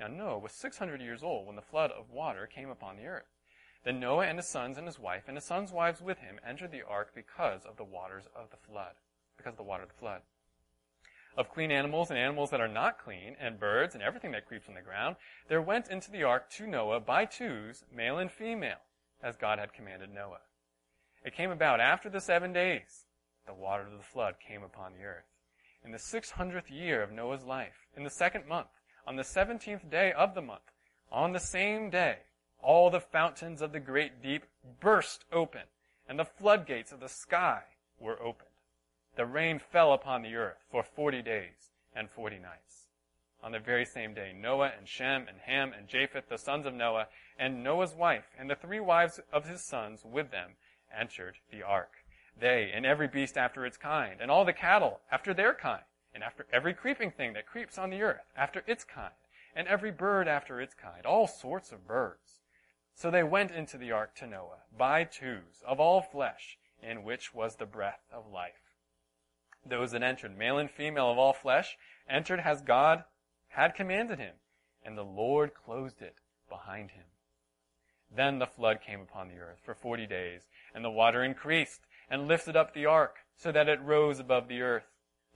Now Noah was 600 years old when the flood of water came upon the earth. Then Noah and his sons and his wife and his sons' wives with him entered the ark because of the waters of the flood. Because of the water of the flood. Of clean animals and animals that are not clean, and birds and everything that creeps on the ground, there went into the ark to Noah by twos, male and female, as God had commanded Noah. It came about after the seven days, the water of the flood came upon the earth in the 600th year of Noah's life, in the second month, on the 17th day of the month, on the same day, all the fountains of the great deep burst open, and the floodgates of the sky were opened. The rain fell upon the earth for forty days and forty nights. On the very same day, Noah and Shem and Ham and Japheth, the sons of Noah, and Noah's wife, and the three wives of his sons with them, entered the ark they and every beast after its kind, and all the cattle after their kind, and after every creeping thing that creeps on the earth after its kind, and every bird after its kind, all sorts of birds. So they went into the ark to Noah, by twos, of all flesh, in which was the breath of life. Those that entered, male and female of all flesh, entered as God had commanded him, and the Lord closed it behind him. Then the flood came upon the earth for forty days, and the water increased and lifted up the ark so that it rose above the earth.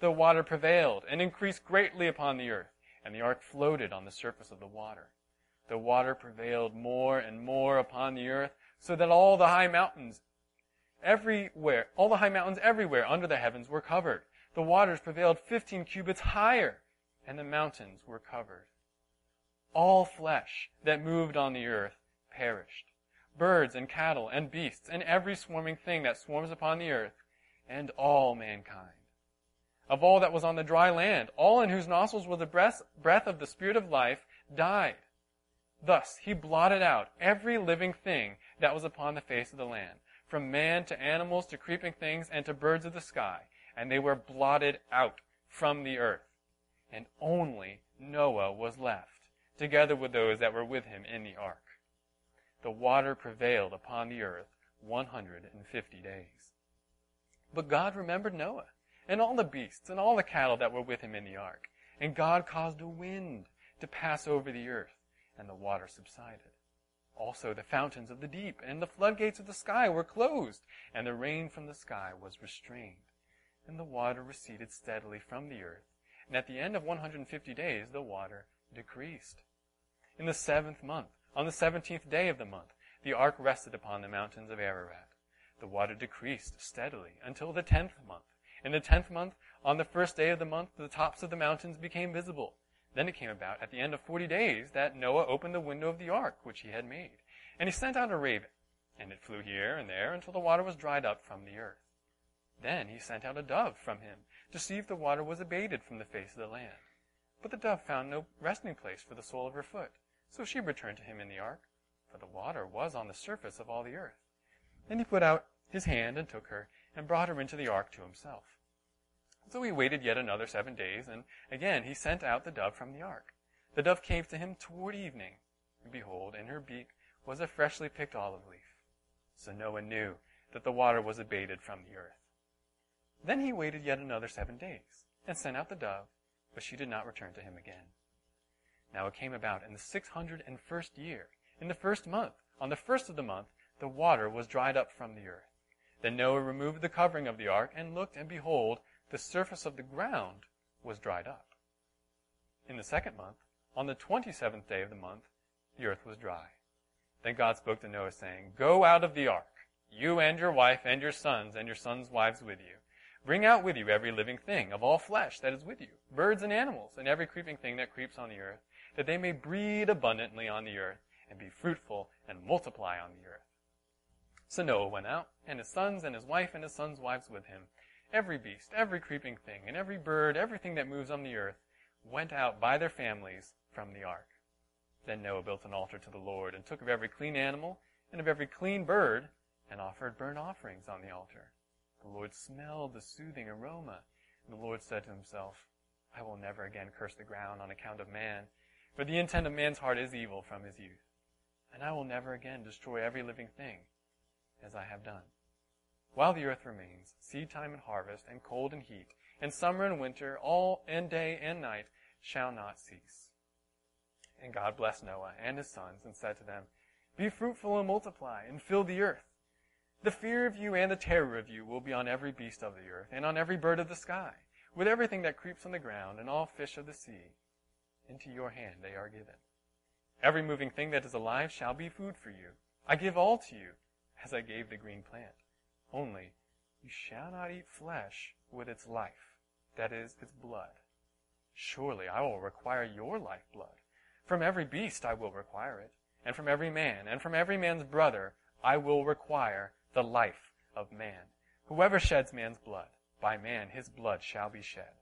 The water prevailed and increased greatly upon the earth, and the ark floated on the surface of the water. The water prevailed more and more upon the earth, so that all the high mountains everywhere, all the high mountains everywhere under the heavens were covered. The waters prevailed fifteen cubits higher, and the mountains were covered. All flesh that moved on the earth perished birds and cattle and beasts and every swarming thing that swarms upon the earth, and all mankind. Of all that was on the dry land, all in whose nostrils was the breath, breath of the Spirit of life died. Thus he blotted out every living thing that was upon the face of the land, from man to animals to creeping things and to birds of the sky, and they were blotted out from the earth. And only Noah was left, together with those that were with him in the ark the water prevailed upon the earth 150 days. But God remembered Noah and all the beasts and all the cattle that were with him in the ark. And God caused a wind to pass over the earth, and the water subsided. Also the fountains of the deep and the floodgates of the sky were closed, and the rain from the sky was restrained. And the water receded steadily from the earth, and at the end of 150 days the water decreased. In the seventh month, on the seventeenth day of the month, the ark rested upon the mountains of Ararat. The water decreased steadily until the tenth month. In the tenth month, on the first day of the month, the tops of the mountains became visible. Then it came about at the end of forty days that Noah opened the window of the ark which he had made. And he sent out a raven, and it flew here and there until the water was dried up from the earth. Then he sent out a dove from him to see if the water was abated from the face of the land. But the dove found no resting place for the sole of her foot. So she returned to him in the ark, for the water was on the surface of all the earth. Then he put out his hand and took her, and brought her into the ark to himself. So he waited yet another seven days, and again he sent out the dove from the ark. The dove came to him toward evening, and behold, in her beak was a freshly picked olive leaf. So Noah knew that the water was abated from the earth. Then he waited yet another seven days, and sent out the dove, but she did not return to him again. Now it came about in the six hundred and first year, in the first month, on the first of the month, the water was dried up from the earth. Then Noah removed the covering of the ark, and looked, and behold, the surface of the ground was dried up. In the second month, on the twenty-seventh day of the month, the earth was dry. Then God spoke to Noah, saying, Go out of the ark, you and your wife and your sons and your sons' wives with you. Bring out with you every living thing of all flesh that is with you, birds and animals, and every creeping thing that creeps on the earth, that they may breed abundantly on the earth, and be fruitful and multiply on the earth. So Noah went out, and his sons and his wife and his sons' wives with him. Every beast, every creeping thing, and every bird, everything that moves on the earth, went out by their families from the ark. Then Noah built an altar to the Lord, and took of every clean animal, and of every clean bird, and offered burnt offerings on the altar. The Lord smelled the soothing aroma, and the Lord said to himself, I will never again curse the ground on account of man, for the intent of man's heart is evil from his youth. And I will never again destroy every living thing, as I have done. While the earth remains, seed time and harvest, and cold and heat, and summer and winter, all and day and night shall not cease. And God blessed Noah and his sons, and said to them, Be fruitful and multiply, and fill the earth. The fear of you and the terror of you will be on every beast of the earth, and on every bird of the sky, with everything that creeps on the ground, and all fish of the sea. Into your hand they are given. Every moving thing that is alive shall be food for you. I give all to you, as I gave the green plant. Only, you shall not eat flesh with its life, that is, its blood. Surely I will require your lifeblood. From every beast I will require it, and from every man, and from every man's brother I will require the life of man. Whoever sheds man's blood, by man his blood shall be shed.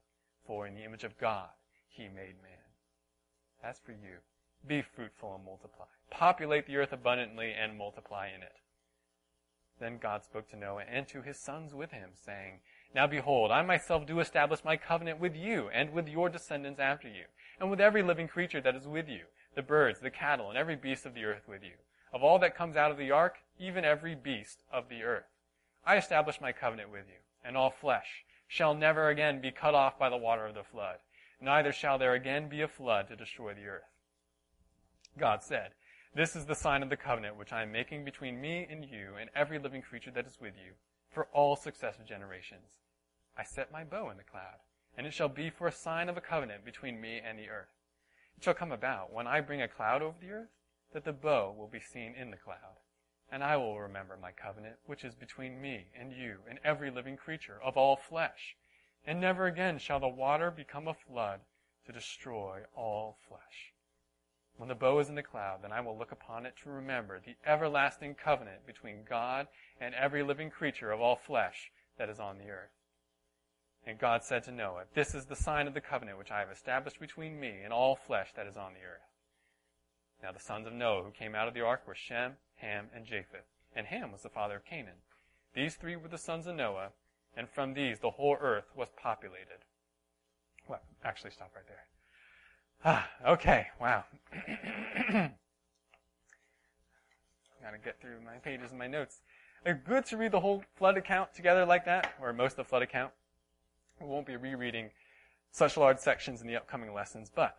For in the image of God he made man. As for you, be fruitful and multiply. Populate the earth abundantly and multiply in it. Then God spoke to Noah and to his sons with him, saying, Now behold, I myself do establish my covenant with you and with your descendants after you, and with every living creature that is with you, the birds, the cattle, and every beast of the earth with you. Of all that comes out of the ark, even every beast of the earth. I establish my covenant with you, and all flesh shall never again be cut off by the water of the flood, neither shall there again be a flood to destroy the earth. God said, This is the sign of the covenant which I am making between me and you and every living creature that is with you for all successive generations. I set my bow in the cloud, and it shall be for a sign of a covenant between me and the earth. It shall come about, when I bring a cloud over the earth, that the bow will be seen in the cloud. And I will remember my covenant, which is between me and you and every living creature of all flesh. And never again shall the water become a flood to destroy all flesh. When the bow is in the cloud, then I will look upon it to remember the everlasting covenant between God and every living creature of all flesh that is on the earth. And God said to Noah, This is the sign of the covenant which I have established between me and all flesh that is on the earth. Now the sons of Noah who came out of the ark were Shem, Ham, and Japheth. And Ham was the father of Canaan. These three were the sons of Noah, and from these the whole earth was populated. Well, actually, stop right there. Ah, okay, wow. Gotta get through my pages and my notes. It's good to read the whole flood account together like that, or most of the flood account. We won't be rereading such large sections in the upcoming lessons, but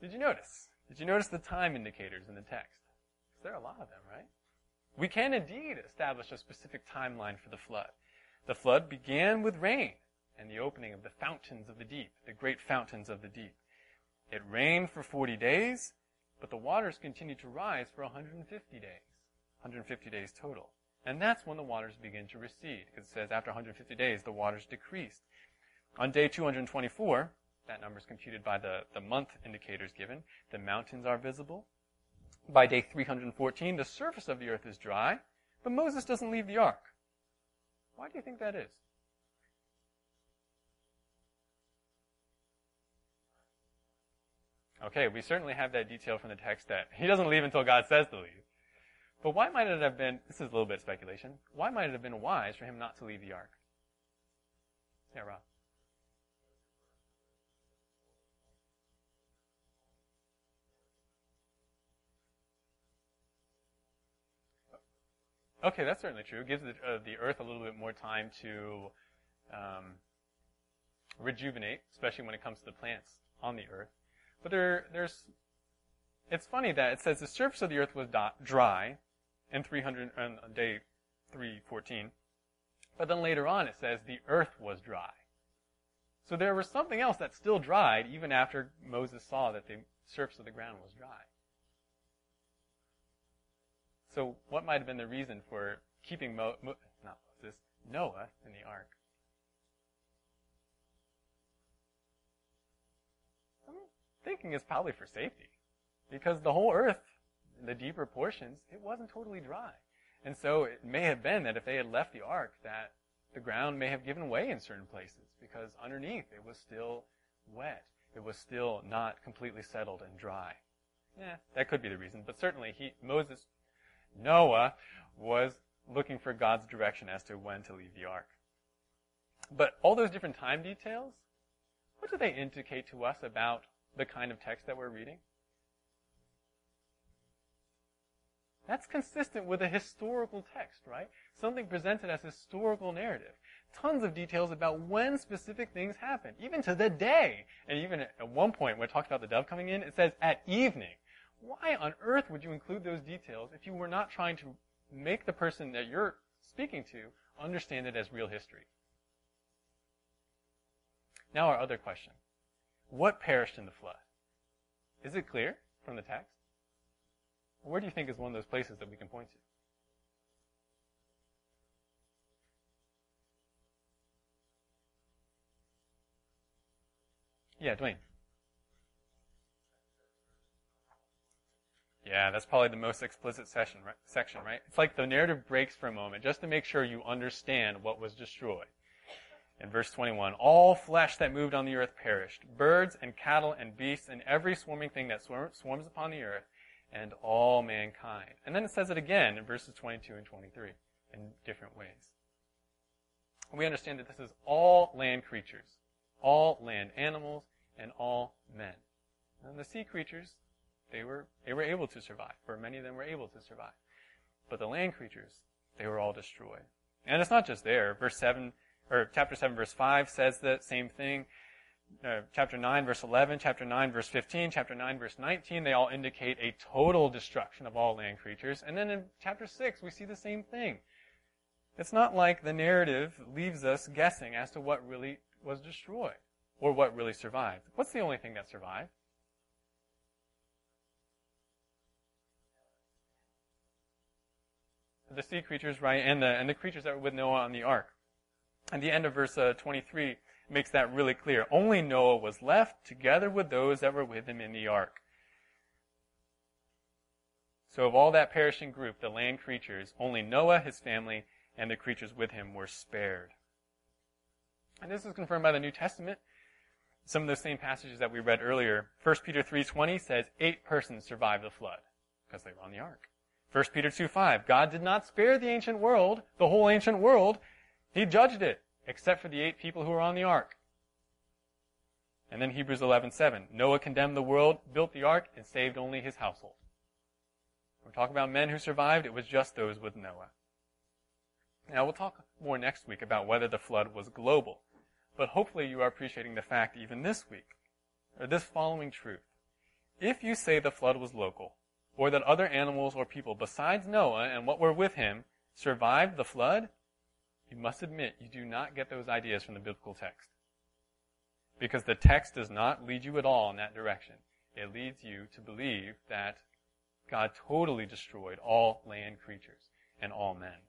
did you notice? Did you notice the time indicators in the text? Because there are a lot of them, right? We can indeed establish a specific timeline for the flood. The flood began with rain and the opening of the fountains of the deep, the great fountains of the deep. It rained for 40 days, but the waters continued to rise for 150 days. 150 days total. And that's when the waters begin to recede, because it says after 150 days, the waters decreased. On day 224, that number is computed by the, the month indicators given, the mountains are visible. By day 314, the surface of the earth is dry, but Moses doesn't leave the ark. Why do you think that is? Okay, we certainly have that detail from the text that he doesn't leave until God says to leave. But why might it have been, this is a little bit of speculation, why might it have been wise for him not to leave the ark? Yeah, Rob. Okay, that's certainly true. It gives the, uh, the earth a little bit more time to um, rejuvenate, especially when it comes to the plants on the earth. But there, there's, it's funny that it says the surface of the earth was dry in 300, on day 314. But then later on it says the earth was dry. So there was something else that still dried even after Moses saw that the surface of the ground was dry. So what might have been the reason for keeping Mo, Mo, not Moses, Noah in the ark? I'm thinking it's probably for safety. Because the whole earth, the deeper portions, it wasn't totally dry. And so it may have been that if they had left the ark, that the ground may have given way in certain places because underneath it was still wet. It was still not completely settled and dry. Yeah, that could be the reason. But certainly he, Moses Noah was looking for God's direction as to when to leave the ark. But all those different time details, what do they indicate to us about the kind of text that we're reading? That's consistent with a historical text, right? Something presented as historical narrative. Tons of details about when specific things happen, even to the day. And even at one point, when it talks about the dove coming in, it says at evening. Why on earth would you include those details if you were not trying to make the person that you're speaking to understand it as real history? Now our other question. What perished in the flood? Is it clear from the text? Where do you think is one of those places that we can point to? Yeah, Dwayne. Yeah, that's probably the most explicit session, right, section, right? It's like the narrative breaks for a moment just to make sure you understand what was destroyed. In verse 21, all flesh that moved on the earth perished, birds and cattle and beasts and every swarming thing that swarms upon the earth, and all mankind. And then it says it again in verses 22 and 23 in different ways. We understand that this is all land creatures, all land animals, and all men. And the sea creatures, they were, they were able to survive, For many of them were able to survive. But the land creatures, they were all destroyed. And it's not just there. Verse 7, or chapter 7 verse 5 says the same thing. Uh, chapter 9 verse 11, chapter 9 verse 15, chapter 9 verse 19, they all indicate a total destruction of all land creatures. And then in chapter 6, we see the same thing. It's not like the narrative leaves us guessing as to what really was destroyed or what really survived. What's the only thing that survived? The sea creatures, right, and the, and the creatures that were with Noah on the ark. At the end of verse uh, 23 makes that really clear. Only Noah was left together with those that were with him in the ark. So of all that perishing group, the land creatures, only Noah, his family, and the creatures with him were spared. And this is confirmed by the New Testament. Some of those same passages that we read earlier. 1 Peter 3.20 says eight persons survived the flood because they were on the ark. 1 Peter 2 5. God did not spare the ancient world, the whole ancient world. He judged it, except for the eight people who were on the ark. And then Hebrews 11 7. Noah condemned the world, built the ark, and saved only his household. We're talking about men who survived. It was just those with Noah. Now we'll talk more next week about whether the flood was global. But hopefully you are appreciating the fact even this week, or this following truth. If you say the flood was local, or that other animals or people besides Noah and what were with him survived the flood, you must admit you do not get those ideas from the biblical text. Because the text does not lead you at all in that direction. It leads you to believe that God totally destroyed all land creatures and all men.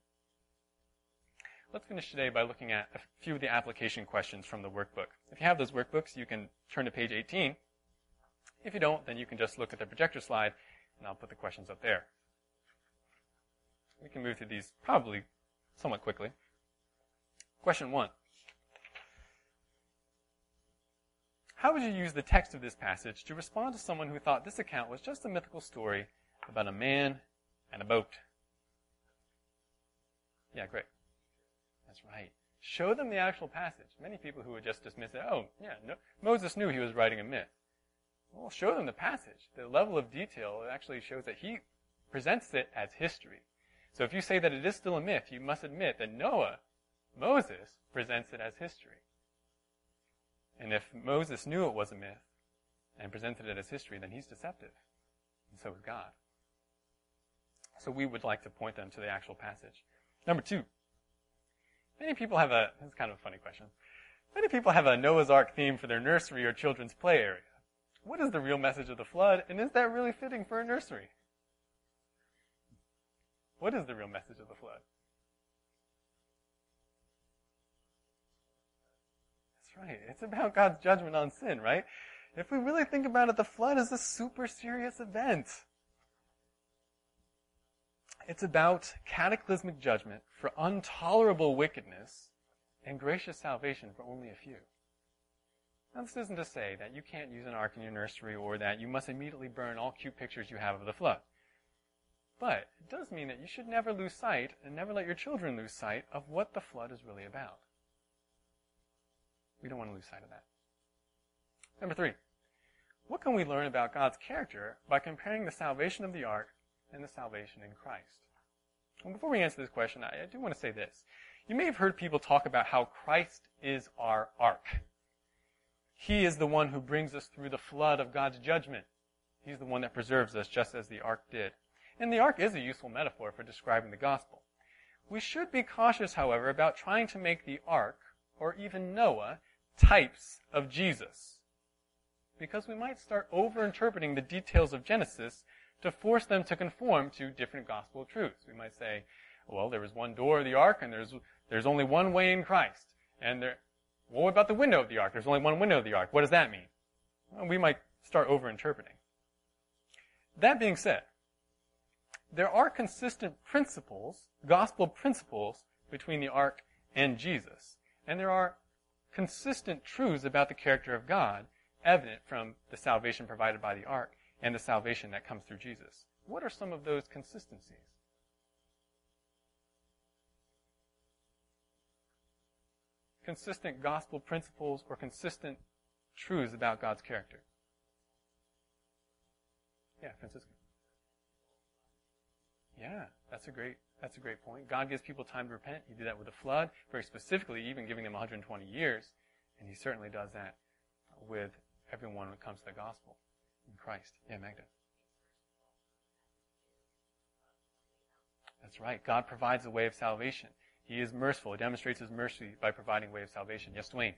Let's finish today by looking at a few of the application questions from the workbook. If you have those workbooks, you can turn to page 18. If you don't, then you can just look at the projector slide, and I'll put the questions up there. We can move through these probably somewhat quickly. Question one. How would you use the text of this passage to respond to someone who thought this account was just a mythical story about a man and a boat? Yeah, great. That's right. Show them the actual passage. Many people who would just dismiss it, oh, yeah, no, Moses knew he was writing a myth. Well, show them the passage. The level of detail actually shows that he presents it as history. So if you say that it is still a myth, you must admit that Noah, Moses, presents it as history. And if Moses knew it was a myth and presented it as history, then he's deceptive. And so is God. So we would like to point them to the actual passage. Number two, Many people have a, this is kind of a funny question. Many people have a Noah's Ark theme for their nursery or children's play area. What is the real message of the flood, and is that really fitting for a nursery? What is the real message of the flood? That's right. It's about God's judgment on sin, right? If we really think about it, the flood is a super serious event. It's about cataclysmic judgment for intolerable wickedness and gracious salvation for only a few. Now, this isn't to say that you can't use an ark in your nursery or that you must immediately burn all cute pictures you have of the flood. But it does mean that you should never lose sight and never let your children lose sight of what the flood is really about. We don't want to lose sight of that. Number three, what can we learn about God's character by comparing the salvation of the ark and the salvation in Christ? Well, before we answer this question, I, I do want to say this. You may have heard people talk about how Christ is our ark. He is the one who brings us through the flood of God's judgment. He's the one that preserves us just as the ark did. And the ark is a useful metaphor for describing the gospel. We should be cautious, however, about trying to make the ark, or even Noah, types of Jesus. Because we might start overinterpreting the details of Genesis to force them to conform to different gospel truths. We might say, well, there was one door of the ark, and there's there's only one way in Christ. And there, well, what about the window of the ark? There's only one window of the ark. What does that mean? Well, we might start overinterpreting. That being said, there are consistent principles, gospel principles, between the ark and Jesus. And there are consistent truths about the character of God evident from the salvation provided by the ark and the salvation that comes through Jesus. What are some of those consistencies? Consistent gospel principles or consistent truths about God's character. Yeah, Francisco. Yeah, that's a great that's a great point. God gives people time to repent. He did that with the flood, very specifically, even giving them 120 years, and He certainly does that with everyone when it comes to the gospel in Christ. Yeah, Magda. That's right. God provides a way of salvation. He is merciful. He demonstrates his mercy by providing a way of salvation. Yes, Dwayne.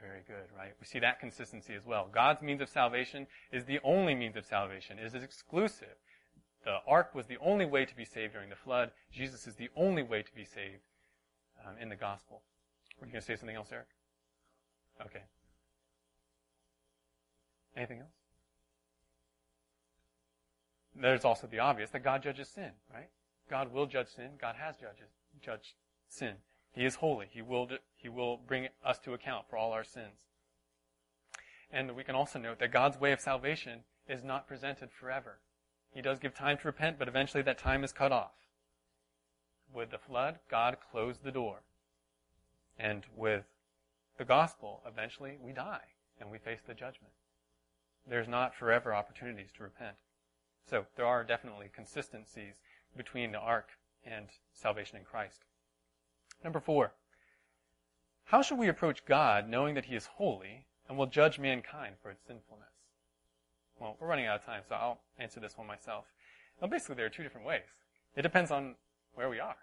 Very good, right? We see that consistency as well. God's means of salvation is the only means of salvation. It is exclusive. The ark was the only way to be saved during the flood. Jesus is the only way to be saved um, in the gospel. Were you going to say something else, Eric? Okay. Anything else? There's also the obvious that God judges sin, right? God will judge sin. God has judges, judged sin. He is holy. He will, he will bring us to account for all our sins. And we can also note that God's way of salvation is not presented forever. He does give time to repent, but eventually that time is cut off. With the flood, God closed the door. And with the gospel, eventually we die and we face the judgment. There's not forever opportunities to repent. So there are definitely consistencies between the ark and salvation in Christ. Number four, how should we approach God knowing that He is holy and will judge mankind for its sinfulness? Well, we're running out of time, so I'll answer this one myself. Well, basically, there are two different ways. It depends on where we are.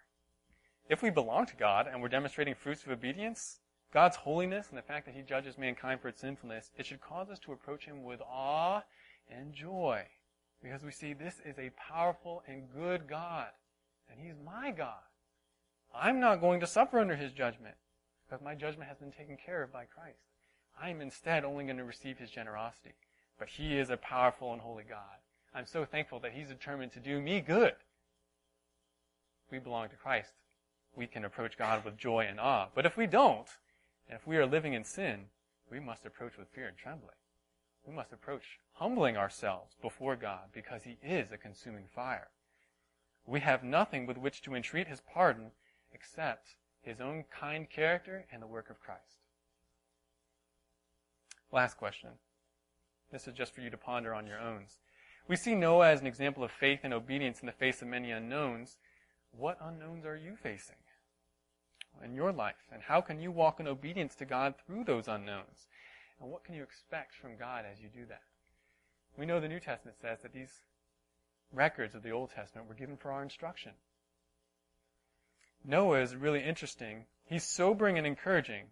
If we belong to God and we're demonstrating fruits of obedience, God's holiness and the fact that He judges mankind for its sinfulness, it should cause us to approach Him with awe and joy. Because we see this is a powerful and good God. And He's my God. I'm not going to suffer under His judgment because my judgment has been taken care of by Christ. I am instead only going to receive His generosity. But He is a powerful and holy God. I'm so thankful that He's determined to do me good. We belong to Christ. We can approach God with joy and awe. But if we don't, and if we are living in sin, we must approach with fear and trembling. We must approach humbling ourselves before God because He is a consuming fire. We have nothing with which to entreat His pardon except His own kind character and the work of Christ. Last question. This is just for you to ponder on your own. We see Noah as an example of faith and obedience in the face of many unknowns. What unknowns are you facing in your life? And how can you walk in obedience to God through those unknowns? And what can you expect from God as you do that? We know the New Testament says that these records of the Old Testament were given for our instruction. Noah is really interesting. He's sobering and encouraging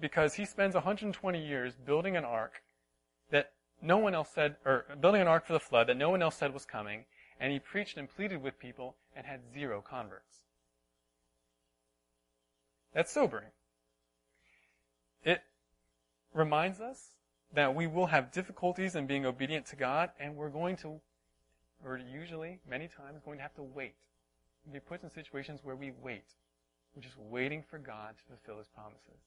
because he spends 120 years building an ark that no one else said, or building an ark for the flood that no one else said was coming, and he preached and pleaded with people and had zero converts. That's sobering. Reminds us that we will have difficulties in being obedient to God, and we're going to, or usually, many times, going to have to wait. We'll be put in situations where we wait. We're just waiting for God to fulfill His promises.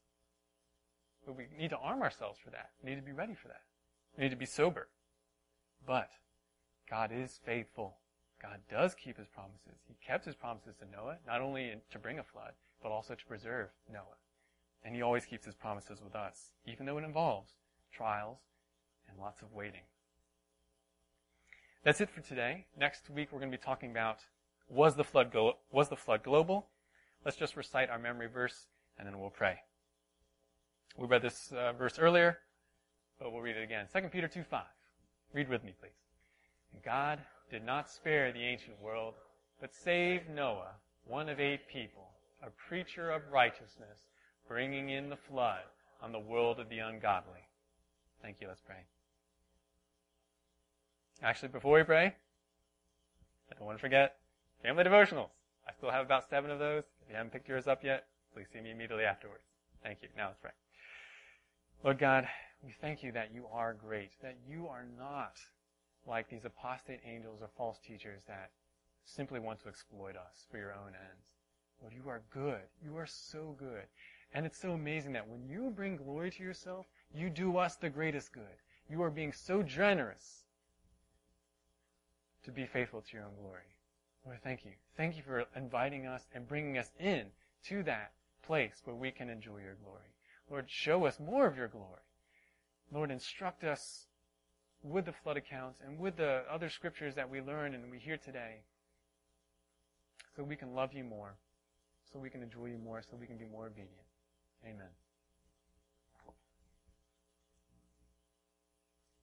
But we need to arm ourselves for that. We need to be ready for that. We need to be sober. But God is faithful. God does keep His promises. He kept His promises to Noah, not only to bring a flood, but also to preserve Noah. And He always keeps His promises with us, even though it involves trials and lots of waiting. That's it for today. Next week we're going to be talking about was the flood go- was the flood global? Let's just recite our memory verse and then we'll pray. We read this uh, verse earlier, but we'll read it again. 2 Peter 2 5. Read with me, please. God did not spare the ancient world, but saved Noah, one of eight people, a preacher of righteousness, bringing in the flood on the world of the ungodly. Thank you. Let's pray. Actually, before we pray, I don't want to forget family devotionals. I still have about seven of those. If you haven't picked yours up yet, please see me immediately afterwards. Thank you. Now let's pray. Lord God, we thank you that you are great, that you are not like these apostate angels or false teachers that simply want to exploit us for your own ends. Lord, you are good. You are so good. And it's so amazing that when you bring glory to yourself, you do us the greatest good. You are being so generous to be faithful to your own glory. Lord, thank you. Thank you for inviting us and bringing us in to that place where we can enjoy your glory. Lord, show us more of your glory. Lord, instruct us with the flood accounts and with the other scriptures that we learn and we hear today so we can love you more, so we can enjoy you more, so we can be more obedient. Amen.